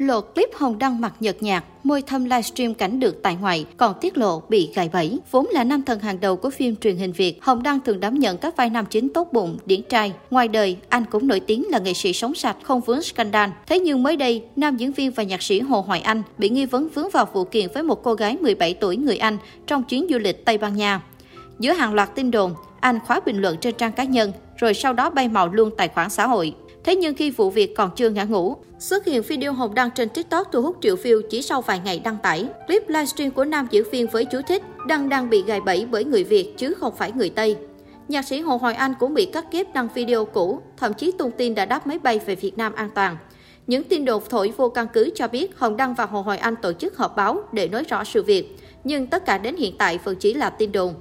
Lộ clip Hồng Đăng mặc nhợt nhạt, môi thâm livestream cảnh được tại ngoại, còn tiết lộ bị gài bẫy. Vốn là nam thần hàng đầu của phim truyền hình Việt, Hồng Đăng thường đảm nhận các vai nam chính tốt bụng, điển trai. Ngoài đời, anh cũng nổi tiếng là nghệ sĩ sống sạch, không vướng scandal. Thế nhưng mới đây, nam diễn viên và nhạc sĩ Hồ Hoài Anh bị nghi vấn vướng vào vụ kiện với một cô gái 17 tuổi người Anh trong chuyến du lịch Tây Ban Nha. Giữa hàng loạt tin đồn, anh khóa bình luận trên trang cá nhân, rồi sau đó bay màu luôn tài khoản xã hội. Thế nhưng khi vụ việc còn chưa ngã ngủ, xuất hiện video Hồng đăng trên TikTok thu hút triệu view chỉ sau vài ngày đăng tải. Clip livestream của nam diễn viên với chú thích Đăng đang bị gài bẫy bởi người Việt chứ không phải người Tây. Nhạc sĩ Hồ Hoài Anh cũng bị cắt ghép đăng video cũ, thậm chí tung tin đã đáp máy bay về Việt Nam an toàn. Những tin đồn thổi vô căn cứ cho biết Hồng Đăng và Hồ Hoài Anh tổ chức họp báo để nói rõ sự việc, nhưng tất cả đến hiện tại vẫn chỉ là tin đồn.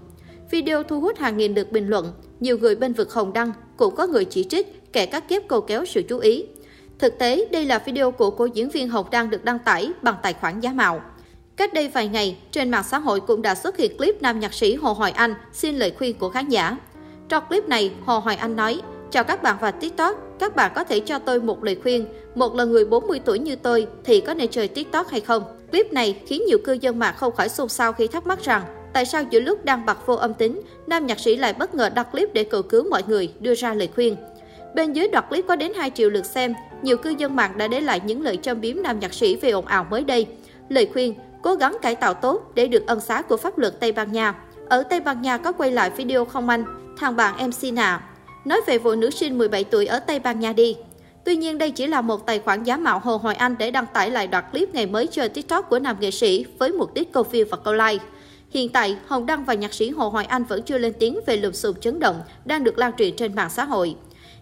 Video thu hút hàng nghìn lượt bình luận, nhiều người bên vực Hồng Đăng cũng có người chỉ trích kẻ cắt kiếp cầu kéo sự chú ý. Thực tế, đây là video của cô diễn viên Hồng Đăng được đăng tải bằng tài khoản giá mạo. Cách đây vài ngày, trên mạng xã hội cũng đã xuất hiện clip nam nhạc sĩ Hồ Hoài Anh xin lời khuyên của khán giả. Trong clip này, Hồ Hoài Anh nói, Chào các bạn và TikTok, các bạn có thể cho tôi một lời khuyên. Một là người 40 tuổi như tôi thì có nên chơi TikTok hay không? Clip này khiến nhiều cư dân mạng không khỏi xôn xao khi thắc mắc rằng tại sao giữa lúc đang bật vô âm tính, nam nhạc sĩ lại bất ngờ đăng clip để cầu cứu mọi người đưa ra lời khuyên. Bên dưới đoạn clip có đến 2 triệu lượt xem, nhiều cư dân mạng đã để lại những lời châm biếm nam nhạc sĩ về ồn ào mới đây. Lời khuyên, cố gắng cải tạo tốt để được ân xá của pháp luật Tây Ban Nha. Ở Tây Ban Nha có quay lại video không anh, thằng bạn MC à. Nói về vụ nữ sinh 17 tuổi ở Tây Ban Nha đi. Tuy nhiên đây chỉ là một tài khoản giả mạo Hồ Hoài Anh để đăng tải lại đoạn clip ngày mới chơi TikTok của nam nghệ sĩ với mục đích câu view và câu like. Hiện tại, Hồng Đăng và nhạc sĩ Hồ Hoài Anh vẫn chưa lên tiếng về lùm xùm chấn động đang được lan truyền trên mạng xã hội.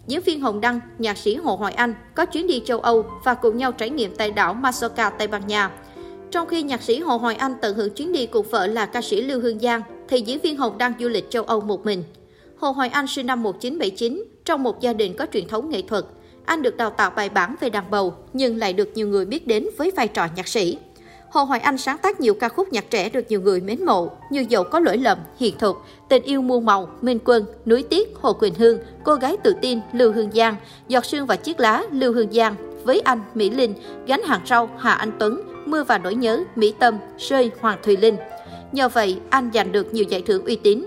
Diễn viên Hồng Đăng, nhạc sĩ Hồ Hoài Anh có chuyến đi châu Âu và cùng nhau trải nghiệm tại đảo Masoka, Tây Ban Nha. Trong khi nhạc sĩ Hồ Hoài Anh tận hưởng chuyến đi cùng vợ là ca sĩ Lưu Hương Giang, thì diễn viên Hồng Đăng du lịch châu Âu một mình. Hồ Hoài Anh sinh năm 1979, trong một gia đình có truyền thống nghệ thuật. Anh được đào tạo bài bản về đàn bầu, nhưng lại được nhiều người biết đến với vai trò nhạc sĩ. Hồ Hoài Anh sáng tác nhiều ca khúc nhạc trẻ được nhiều người mến mộ như Dẫu có lỗi lầm, Hiền thực, Tình yêu muôn màu, Minh Quân, Núi Tiết, Hồ Quỳnh Hương, Cô gái tự tin, Lưu Hương Giang, Giọt sương và chiếc lá, Lưu Hương Giang, Với anh, Mỹ Linh, Gánh hàng rau, Hà Anh Tuấn, Mưa và nỗi nhớ, Mỹ Tâm, Rơi, Hoàng Thùy Linh. Nhờ vậy, anh giành được nhiều giải thưởng uy tín.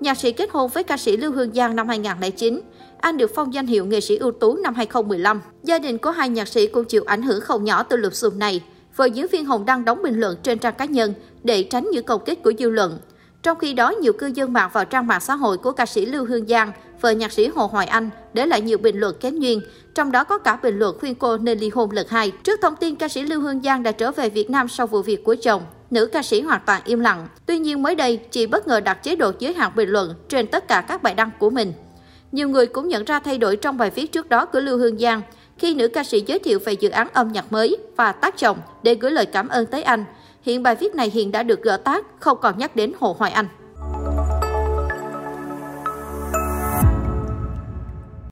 Nhạc sĩ kết hôn với ca sĩ Lưu Hương Giang năm 2009. Anh được phong danh hiệu nghệ sĩ ưu tú năm 2015. Gia đình của hai nhạc sĩ cũng chịu ảnh hưởng không nhỏ từ lùm xùm này vợ diễn viên Hồng Đăng đóng bình luận trên trang cá nhân để tránh những công kích của dư luận. Trong khi đó, nhiều cư dân mạng vào trang mạng xã hội của ca sĩ Lưu Hương Giang, vợ nhạc sĩ Hồ Hoài Anh để lại nhiều bình luận kém duyên, trong đó có cả bình luận khuyên cô nên ly hôn lần hai. Trước thông tin ca sĩ Lưu Hương Giang đã trở về Việt Nam sau vụ việc của chồng, nữ ca sĩ hoàn toàn im lặng. Tuy nhiên mới đây, chị bất ngờ đặt chế độ giới hạn bình luận trên tất cả các bài đăng của mình. Nhiều người cũng nhận ra thay đổi trong bài viết trước đó của Lưu Hương Giang khi nữ ca sĩ giới thiệu về dự án âm nhạc mới và tác chồng để gửi lời cảm ơn tới anh. Hiện bài viết này hiện đã được gỡ tác, không còn nhắc đến Hồ Hoài Anh.